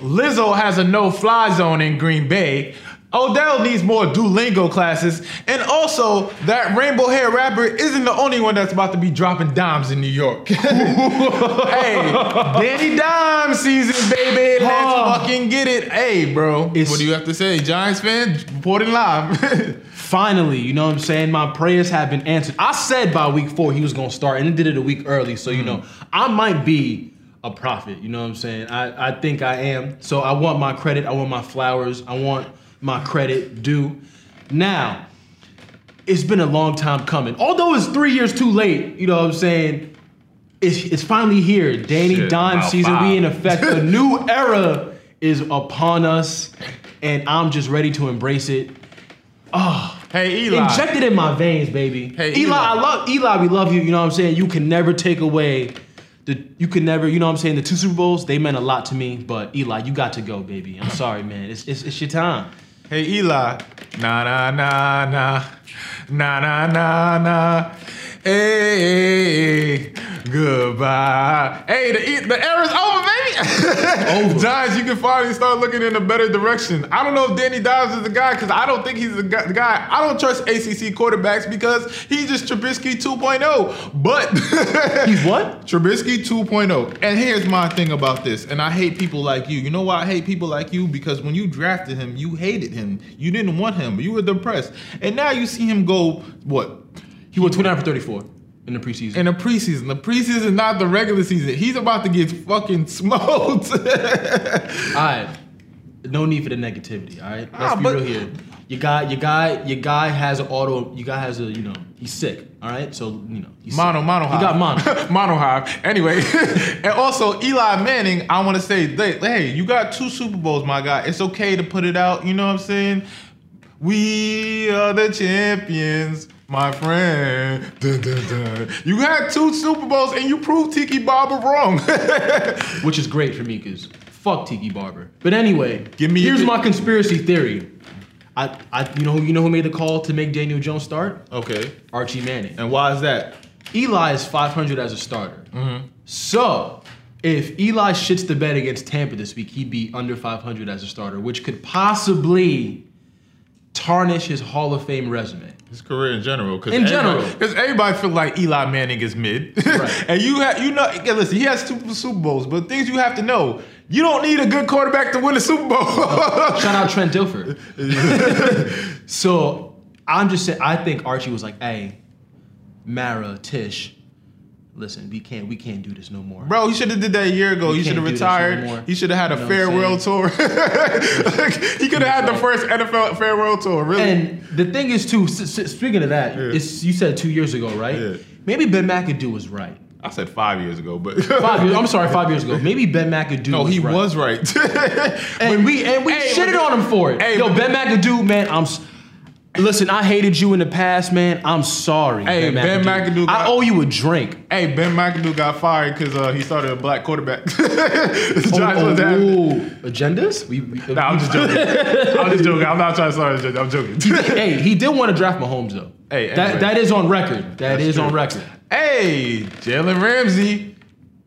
Lizzo has a no-fly zone in Green Bay. Odell needs more Duolingo classes, and also that rainbow hair rapper isn't the only one that's about to be dropping dimes in New York. hey, Danny Dime season, baby. Let's Oh. fucking get it. Hey, bro. It's- what do you have to say, Giants fan? Reporting live. Finally, you know what I'm saying? My prayers have been answered. I said by week four he was gonna start, and he did it a week early. So, you mm. know, I might be a prophet. You know what I'm saying? I, I think I am. So I want my credit. I want my flowers. I want my credit due. Now, it's been a long time coming. Although it's three years too late, you know what I'm saying? It's, it's finally here. Danny Shit, Dime season, five. we in effect. A new era is upon us, and I'm just ready to embrace it. Oh, Hey, Eli. Inject it in my veins, baby. Hey, Eli, Eli. I love Eli. We love you. You know what I'm saying? You can never take away the. You can never. You know what I'm saying? The two Super Bowls they meant a lot to me. But Eli, you got to go, baby. I'm sorry, man. It's it's, it's your time. Hey Eli, nah nah nah nah, nah nah nah nah. Hey, goodbye. Hey, the the era's over, baby. Giants, you can finally start looking in a better direction. I don't know if Danny Dimes is the guy because I don't think he's the guy. I don't trust ACC quarterbacks because he's just Trubisky 2.0. But He's what? Trubisky 2.0. And here's my thing about this. And I hate people like you. You know why I hate people like you? Because when you drafted him, you hated him. You didn't want him. You were depressed. And now you see him go, what? He went 29 for 34 in the preseason. In the preseason. The preseason not the regular season. He's about to get fucking smoked. all right. No need for the negativity. All right. Let's Ah, be but- real here. Your guy, your guy, your guy has an auto. Your guy has a, you know, he's sick. All right. So you know, he's Mono, sick. mono He got mono. mono hive. Anyway, and also Eli Manning, I want to say, hey, you got two Super Bowls, my guy. It's okay to put it out. You know what I'm saying? We are the champions, my friend. Dun, dun, dun. You had two Super Bowls and you proved Tiki Barber wrong. which is great for me because fuck Tiki Barber. But anyway, Give me here's my conspiracy theory. I, I, you know, who you know who made the call to make Daniel Jones start? okay. Archie Manning. And why is that? Eli is 500 as a starter. Mm-hmm. So if Eli shits the bed against Tampa this week, he'd be under 500 as a starter, which could possibly tarnish his Hall of Fame resume. His career in general, because In general. because everybody feel like Eli Manning is mid, Right. and you have you know, listen, he has two Super Bowls, but things you have to know, you don't need a good quarterback to win a Super Bowl. Shout out Trent Dilfer. so I'm just saying, I think Archie was like, "Hey, Mara, Tisch, listen, we can't, we can't do this no more." Bro, he should have did that a year ago. You he should have can't do this retired. anymore. he should have had a You know farewell tour. he could have had the first NFL farewell tour. Really? And the thing is, too. S- s- speaking of that, Yeah. it's you said two years ago, right? Yeah. Maybe Ben McAdoo was right. I said five years ago, but Five years. I'm sorry, five years ago. Maybe Ben McAdoo. no, was he right. was right. and we and we Hey, shitted on him for it. Hey, Yo, Ben McAdoo, man, I'm. S- Listen, I hated you in the past, man. I'm sorry. Hey, Ben McAdoo I got- owe you a drink. hey, Ben McAdoo got fired because uh, he started a black quarterback. The Oh, Giants was having- ooh, agendas? We, we, Nah, I'm just joking. I'm just joking. I'm not trying to start a joke. I'm joking. hey, he did want to draft Mahomes though. Hey, that that is on record. That is That's on true. record. hey, Jalen Ramsey.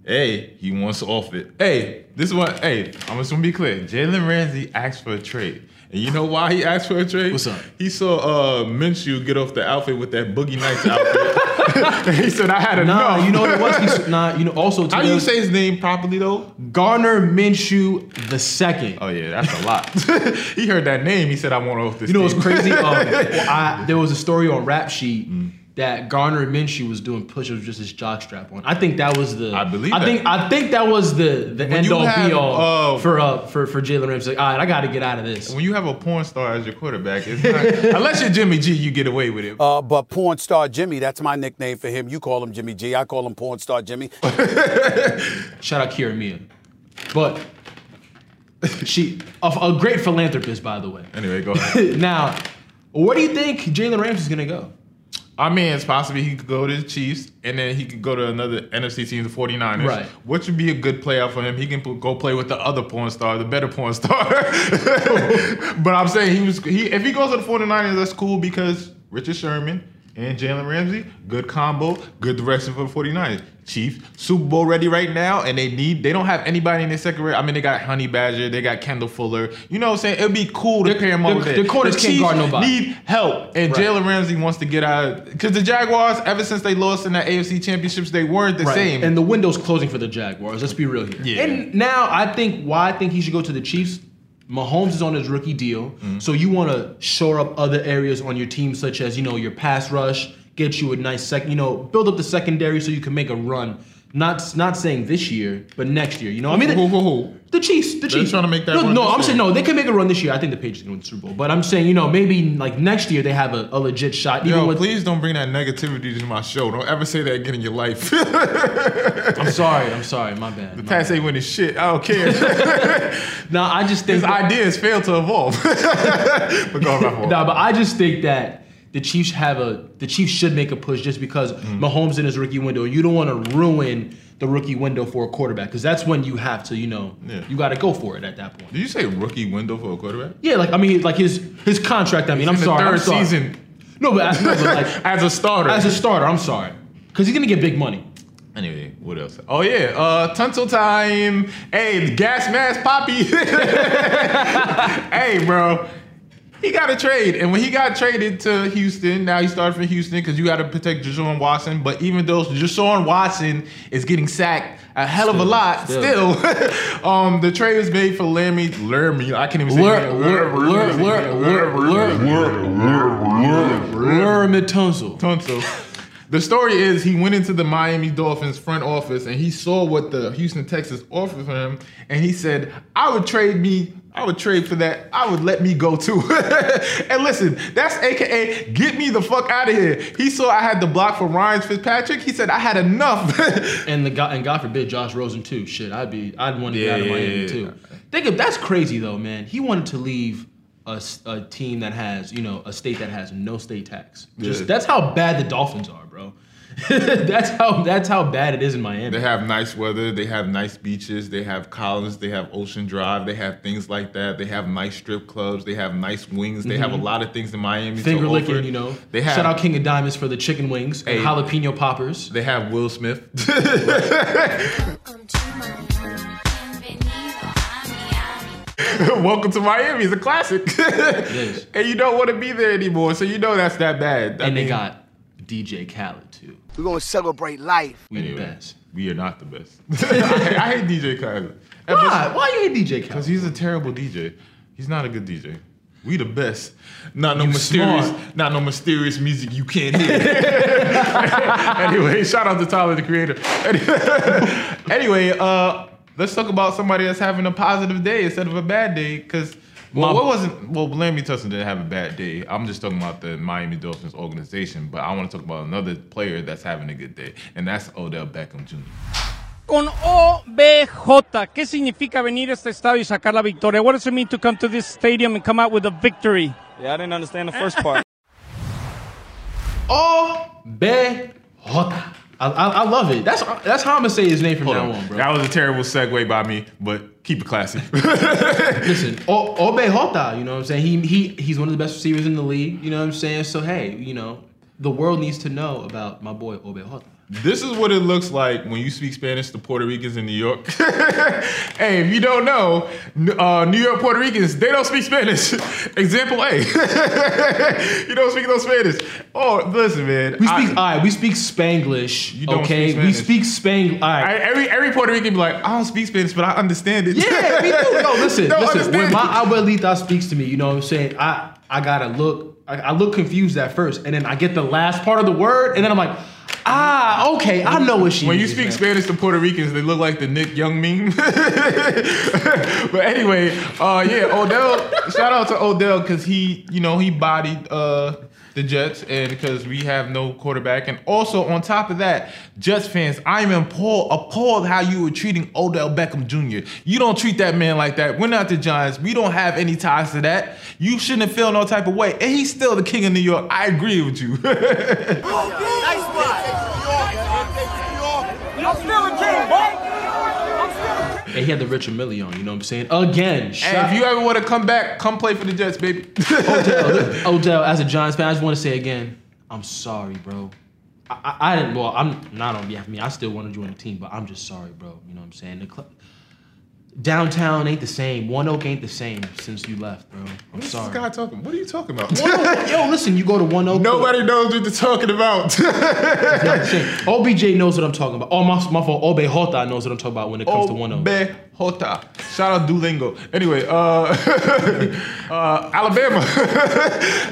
Hey, he wants off it. Hey, this one. Hey, I'm just gonna be clear. Jalen Ramsey asked for a trade. And you know why he asked for a trade? What's up? He saw uh, Minshew get off the outfit with that Boogie Nights outfit. and he said, "I had enough." Nah, you know what it was? He's, nah, you know also. How do you say his name properly though? Gardner Minshew the second? Oh yeah, that's a lot. he heard that name. He said, "I want off this." You know what's crazy? Um, well, I, there was a story on Rap Sheet Mm. That Gardner Minshew was doing push-ups with just his jock strap on. I think that was the. I believe I that. think I think that was the the end you all have, be all uh, for uh for for Jalen Ramsey. Like, all right, I got to get out of this. when you have a porn star as your quarterback, it's not, unless you're Jimmy G, you get away with it. Uh, but porn star Jimmy, that's my nickname for him. You call him Jimmy G. I call him porn star Jimmy. Shout out Kiara Mia, but she a, a great philanthropist, by the way. anyway, go ahead. now, where do you think Jalen Ramsey's gonna go? I mean, it's possible he could go to the Chiefs and then he could go to another NFC team, the 49ers. Right. Which would be a good playout for him. He can put, go play with the other porn star, the better porn star. but I'm saying he was he if he goes to the 49ers, that's cool because Richard Sherman and Jalen Ramsey, good combo, good direction for the 49ers. Chiefs, Super Bowl ready right now, and they need they don't have anybody in their secondary. I mean, they got Honey Badger, they got Kendall Fuller. You know what I'm saying? It'd be cool to The- pair them the- over there. the corners can't guard nobody. Need help, and Right. Jalen Ramsey wants to get out because the Jaguars, ever since they lost in the AFC championships, they weren't the Right. same. And the window's closing for the Jaguars. Let's be real here. Yeah. And now I think why I think he should go to the Chiefs. Mahomes is on his rookie deal, Mm-hmm. so you want to shore up other areas on your team, such as you know your pass rush, get you a nice second, you know, build up the secondary so you can make a run. Not not saying this year, but next year. You know, I mean, Who, who, who? the Chiefs, the Chiefs trying to make that No, run no I'm year. saying no. They can make a run this year. I think the Patriots can win the Super Bowl. But I'm saying you know maybe like next year they have a, a legit shot. Even Yo, with please don't bring that negativity to my show. Don't ever say that again in your life. I'm sorry, I'm sorry, my bad. The Pats ain't winning shit. I don't care. No, I just think His ideas fail to evolve. but go on, fault. But I just think that the Chiefs have a the Chiefs should make a push just because Mm. Mahomes in his rookie window. You don't want to ruin the rookie window for a quarterback because that's when you have to, you know, Yeah. you got to go for it at that point. Did you say rookie window for a quarterback? Yeah, like I mean, like his his contract. I mean, I'm sorry, I'm third sorry. season No, but, as- no, but like as a starter. as a starter, I'm sorry because he's gonna get big money. anyway, what else? Oh yeah, uh, Tunsil time. Hey, gas mask Poppy. hey, bro. He got a trade, and when he got traded to Houston, now he started for Houston because you got to protect Deshaun Watson. But even though Deshaun Watson is getting sacked a hell of a lot, still. still, um, the trade was made for Laremy. Laremy, I can't even say lur, Tunsil. Tunsil. The story is he went into the Miami Dolphins front office and he saw what the Houston Texans offered for him, and he said, "I would trade me. I would trade for that. I would let me go too." and listen, that's AKA get me the fuck out of here. He saw I had the block for Ryan Fitzpatrick. He said I had enough. And the God, and God forbid Josh Rosen too. Shit, I'd be I'd want to get out of Miami yeah, too. Think of that's crazy though, man. He wanted to leave a, a team that has you know a state that has no state tax. Just Yeah. that's how bad the Dolphins are, bro. that's how that's how bad it is in Miami. They have nice weather. They have nice beaches. They have Collins. They have Ocean Drive. They have things like that. They have nice strip clubs. They have nice wings. They have a lot of things in Miami. Mm-hmm. Finger licking, you know. They have Shout out King of Diamonds for the chicken wings and jalapeno poppers. They have Will Smith. Welcome to Miami. Bienvenido a Welcome to Miami. It's a classic. and you don't want to be there anymore, so you know that's that bad. I and they got DJ Khaled too. We're gonna celebrate life. We the best. We are not the best. I, I hate DJ Khaled. Why? Why you hate DJ Khaled? Because he's a terrible DJ. He's not a good DJ. We the best. Not no You mysterious, smart. not no mysterious music you can't hear. anyway, shout out to Tyler the Creator. anyway, uh, let's talk about somebody that's having a positive day instead of a bad day. Because well, what wasn't well, Laremy Tunsil didn't have a bad day. I'm just talking about the Miami Dolphins organization, but I want to talk about another player that's having a good day, and that's Odell Beckham Jr. con OBJ. ¿Qué significa venir a este estadio y sacar la victoria? What does it mean to come to this stadium and come out with a victory? Yeah, I didn't understand the first part. Obejota. I, I, I love it. That's that's how I'm gonna say his name from Hold now on. on, bro. That was a terrible segue by me, but keep it classy. Listen, o- Obejota, you know what I'm saying? He he he's one of the best receivers in the league, you know what I'm saying? So hey, you know, the world needs to know about my boy Obejota. This is what it looks like when you speak Spanish to Puerto Ricans in New York. hey, if you don't know, uh, New York Puerto Ricans, they don't speak Spanish. Example A. you don't speak no Spanish. Oh, listen, man. We I- speak all right, we speak Spanglish. You don't okay, speak we speak Spang. All right. I- every every Puerto Rican be like, I don't speak Spanish, but I understand it. Yeah, me too. Yo, listen, Don't listen. When my abuelita speaks to me, you know what I'm saying? I I gotta look. I, I look confused at first, and then I get the last part of the word, and then I'm like, ah, okay, I know what she. When you speak man. Spanish to Puerto Ricans, they look like the Nick Young meme. but anyway, uh, yeah, Odell. shout out to Odell because he, you know, he bodied uh, the Jets, and because we have no quarterback, and also on top of that, Jets fans, I am appalled, appalled how you were treating Odell Beckham Jr. You don't treat that man like that. We're not the Giants. We don't have any ties to that. You shouldn't feel no type of way, and he's still the king of New York. I agree with you. And he had the Richard Mille on, you know what I'm saying? Again, Hey, if you ever want to come back, come play for the Jets, baby. Odell, Odell, as a Giants fan, I just want to say again, I'm sorry, bro. I, I, I didn't. Well, I'm not on behalf of me. I still want to join the team, but I'm just sorry, bro. You know what I'm saying? The cl- downtown ain't the same. One Oak ain't the same since you left, bro. I'm What's sorry. this guy talking? What are you talking about? Oak- yo, listen, you go to One Oak. Nobody knows what they're talking about. OBJ knows what I'm talking about. Oh, my, my fault. Obe Hota knows what I'm talking about when it comes to One Oak. Obe Hota. Shout out Duolingo. Anyway, uh, uh, Alabama.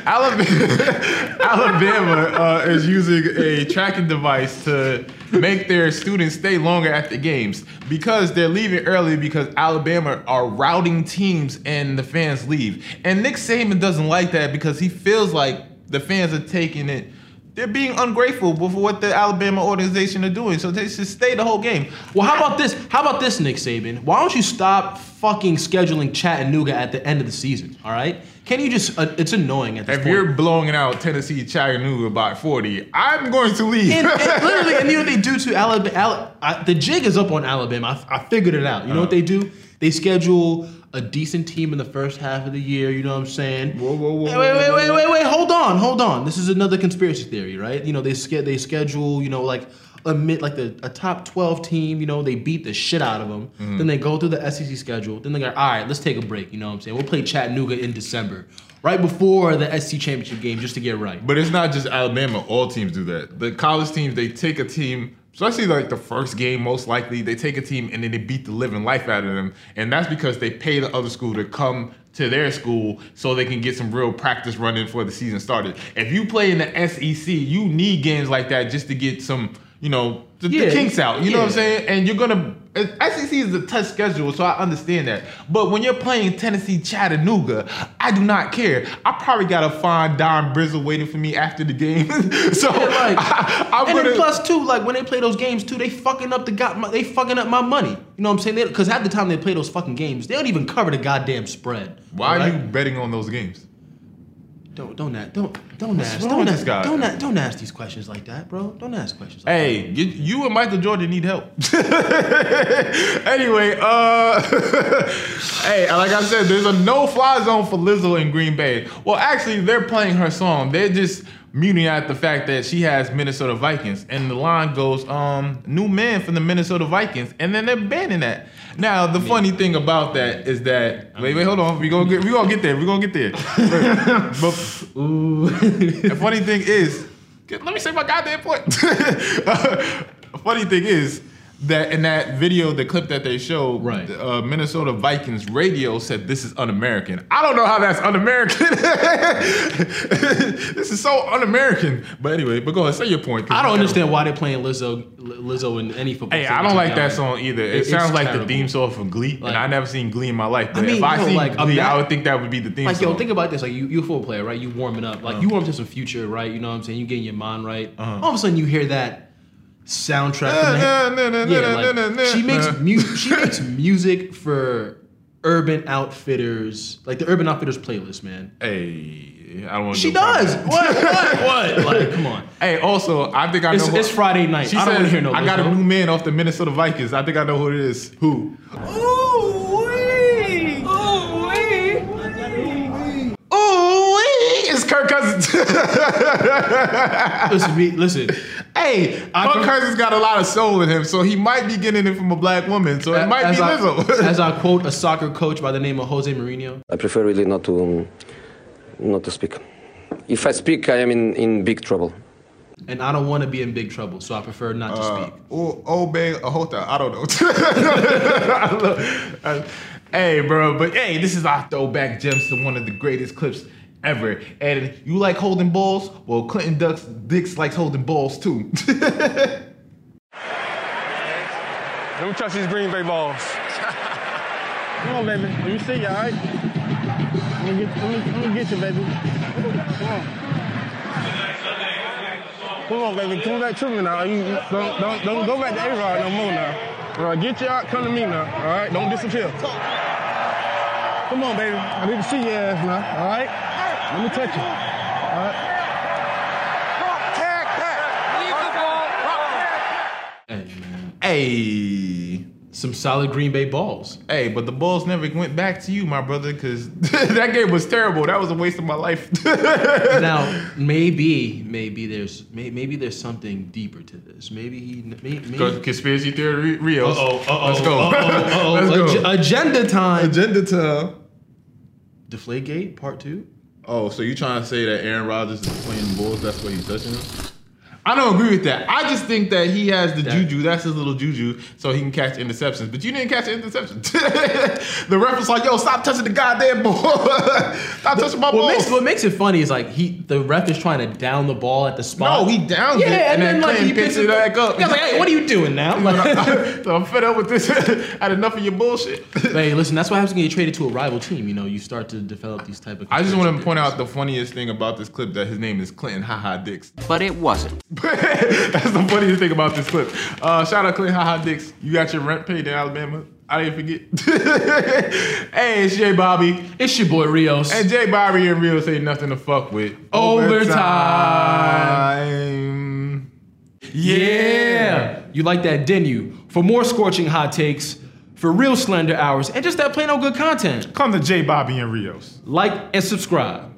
Alabama, Alabama uh, is using a tracking device to make their students stay longer at the games because they're leaving early because Alabama are routing teams and the fans leave. And Nick Saban doesn't like that because he feels like the fans are taking it they're being ungrateful for what the Alabama organization are doing. So they should stay the whole game. Well, how about this? How about this, Nick Saban? Why don't you stop fucking scheduling Chattanooga at the end of the season? All right? Can you just? Uh, it's annoying at this If point. you're blowing out Tennessee Chattanooga by 40, I'm going to leave. and, and literally, and you know what they do to Alabama? Al- I, the jig is up on Alabama. I, I figured it out. You know what they do? They schedule a decent team in the first half of the year. You know what I'm saying? Whoa, whoa, whoa, Wait, whoa, wait, wait, wait, whoa. wait, wait. Hold on, hold on. This is another conspiracy theory, right? You know, they ske- they schedule, you know, like like the a top 12 team. You know, they beat the shit out of them. Mm-hmm. Then they go through the SEC schedule. Then they go, all right, let's take a break. You know what I'm saying? We'll play Chattanooga in December, right before the SEC championship game, just to get right. But it's not just Alabama. All teams do that. The college teams, they take a team, especially like the first game, most likely, they take a team and then they beat the living life out of them. And that's because they pay the other school to come to their school so they can get some real practice running before the season started. If you play in the SEC, you need games like that just to get some, you know, the, the kinks out. You know what I'm saying? And you're gonna SEC is a tough schedule, so I understand that. But when you're playing Tennessee Chattanooga, I do not care. I probably got to find Don Brizzle waiting for me after the game. so like, I, I'm and then plus too, like when they play those games too, they fucking up the got they fucking up my money. You know what I'm saying? Because half the time they play those fucking games, they don't even cover the goddamn spread. Why are you betting on those games? Don't don't ask don't don't What's ask don't ask guy? don't ask, don't ask these questions like that, bro. Don't ask questions. Like Hey, you, you and Michael Jordan need help. anyway, uh, hey, like I said, there's a no-fly zone for Lizzo in Green Bay. Well, actually, they're playing her song. They're just muting at the fact that she has Minnesota Vikings, and the line goes, um, "New man from the Minnesota Vikings," and then they're banning that. Now, the funny thing about that is that wait, wait, hold on, we gonna get, we gonna get there, we gonna get there. but the funny thing is, let me say my goddamn point. the funny thing is that in that video, the clip that they showed, Right. the, uh, Minnesota Vikings radio said this is un-American. I don't know how that's un-American. this is so un-American. But anyway, but go ahead, say your point. I don't understand why they're playing Lizzo Lizzo in any football. Hey, I don't like that song either. It, It- sounds like terrible. the theme song from Glee, Like- and I never seen Glee in my life. But mean, if I seen like, Glee, I would think that would be the theme Like song. yo, think about this. Like you, you a football player, right? You warming up. Like you warm up to some future, right? You know what I'm saying? You getting your mind right. All of a sudden, you hear that soundtrack. Eh, from the- eh, Na, na, na, na, yeah, na, like, na, na, she makes na. mu- she makes music for Urban Outfitters, like the Urban Outfitters playlist, man. hey, I don't want to. She does. What? What? What? Like, come on. Hey, also, I think I know. It's, who- it's Friday night. She I don't want to hear no. I got a new man off the Minnesota Vikings. I think I know who it is. Who? Ooh, it's Kirk Cousins. Listen, me, listen. hey, I Kirk pref- Cousins got a lot of soul in him, so he might be getting it from a black woman. So it might as be I, Lizzo. as I quote a soccer coach by the name of Jose Mourinho. I prefer really not to um, not to speak. If I speak, I am in, in big trouble. and I don't want to be in big trouble, so I prefer not to Uh, speak. O- Obey Ahota. I don't know. I love- uh, hey, bro, but hey, this is our throwback gems to one of the greatest clips ever. And you like holding balls? Well, Clinton Ducks Dix likes holding balls too. Let me touch these Green Bay balls. Come on, baby. Let me see you, all right? Let me get, get you, baby. Come on. Come on, baby. Come back to me now. You- don't, don't, don't go back to A-Rod no more now. All right, get you out. Come to me now. All right? Don't disappear. Come on, baby. I need to see your ass now. All right? Let me touch you. All right? Hey some solid Green Bay balls. Hey, but the balls never went back to you, my brother, because that game was terrible. That was a waste of my life. now, maybe, maybe there's may, maybe there's something deeper to this. Maybe he, maybe. maybe Conspiracy theory, Rios. uh-oh, uh-oh, Let's go. uh-oh, Let's go. Ag- agenda time. Agenda time. Deflategate part two. Oh, so you trying to say that Aaron Rodgers is playing the Bulls? That's why he's touching them? I don't agree with that. I just think that he has the That- juju. That's his little juju, so he can catch interceptions. But you didn't catch an interception. the ref was like, "Yo, stop touching the goddamn ball! stop touching my What ball!" makes what makes it funny is like he the ref is trying to down the ball at the spot. no, he downed yeah, it, and, then, like he picks it back up. Yeah, like, hey, what are you doing now? I'm, Like, so I'm fed up with this. I had enough of your bullshit. hey, listen, that's what happens when you get traded to a rival team. You know, you start to develop these type of. I just want to point out the funniest thing about this clip that his name is Clinton Haha Dix. But it wasn't. That's the funniest thing about this clip. Uh, shout out Clinton Haha Dix. You got your rent paid in Alabama. I didn't forget. hey, it's Jay Bobby. It's your boy Rios. And Jay Bobby and Rios ain't nothing to fuck with. Overtime. yeah. You like that, didn't you? For more scorching hot takes, for real slender hours, and just that plain old good content, Come to Jay Bobby and Rios. like and subscribe.